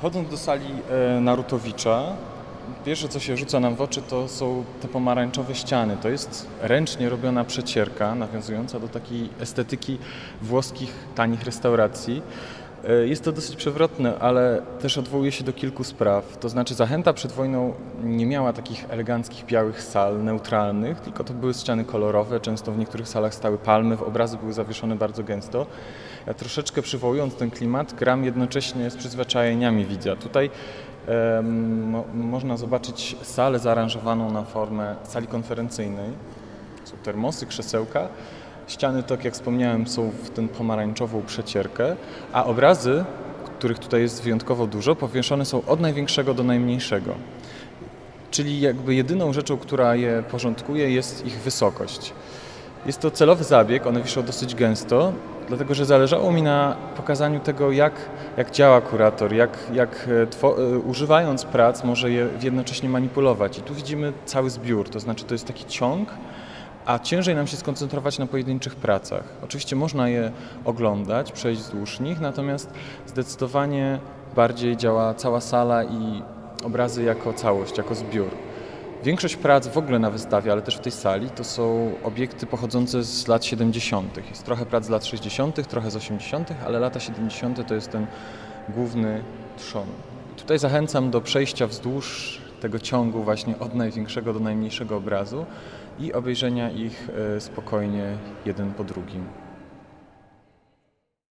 Wchodząc do sali e, Narutowicza, pierwsze co się rzuca nam w oczy to są te pomarańczowe ściany. To jest ręcznie robiona przecierka nawiązująca do takiej estetyki włoskich tanich restauracji. E, Jest to dosyć przewrotne, ale też odwołuje się do kilku spraw. To znaczy zachęta przed wojną nie miała takich eleganckich białych sal neutralnych, tylko to były ściany kolorowe, często w niektórych salach stały palmy, w obrazy były zawieszone bardzo gęsto. Ja troszeczkę przywołując ten klimat, gram jednocześnie z przyzwyczajeniami widza. Tutaj można zobaczyć salę zaaranżowaną na formę sali konferencyjnej. Są termosy, krzesełka. Ściany, tak jak wspomniałem, są w tę pomarańczową przecierkę, a obrazy, których tutaj jest wyjątkowo dużo, powieszone są od największego do najmniejszego. Czyli jakby jedyną rzeczą, która je porządkuje, jest ich wysokość. Jest to celowy zabieg, one wiszą dosyć gęsto, dlatego że zależało mi na pokazaniu tego, jak, jak działa kurator, jak, jak e, e, używając prac może je jednocześnie manipulować. I tu widzimy cały zbiór, to znaczy to jest taki ciąg, a ciężej nam się skoncentrować na pojedynczych pracach. Oczywiście można je oglądać, przejść wzdłuż nich, natomiast zdecydowanie bardziej działa cała sala i obrazy jako całość, jako zbiór. Większość prac w ogóle na wystawie, ale też w tej sali, to są obiekty pochodzące z lat 70. Jest trochę prac z lat 60., trochę z 80., ale lata 70. to jest ten główny trzon. Tutaj zachęcam do przejścia wzdłuż tego ciągu właśnie od największego do najmniejszego obrazu i obejrzenia ich e, spokojnie jeden po drugim.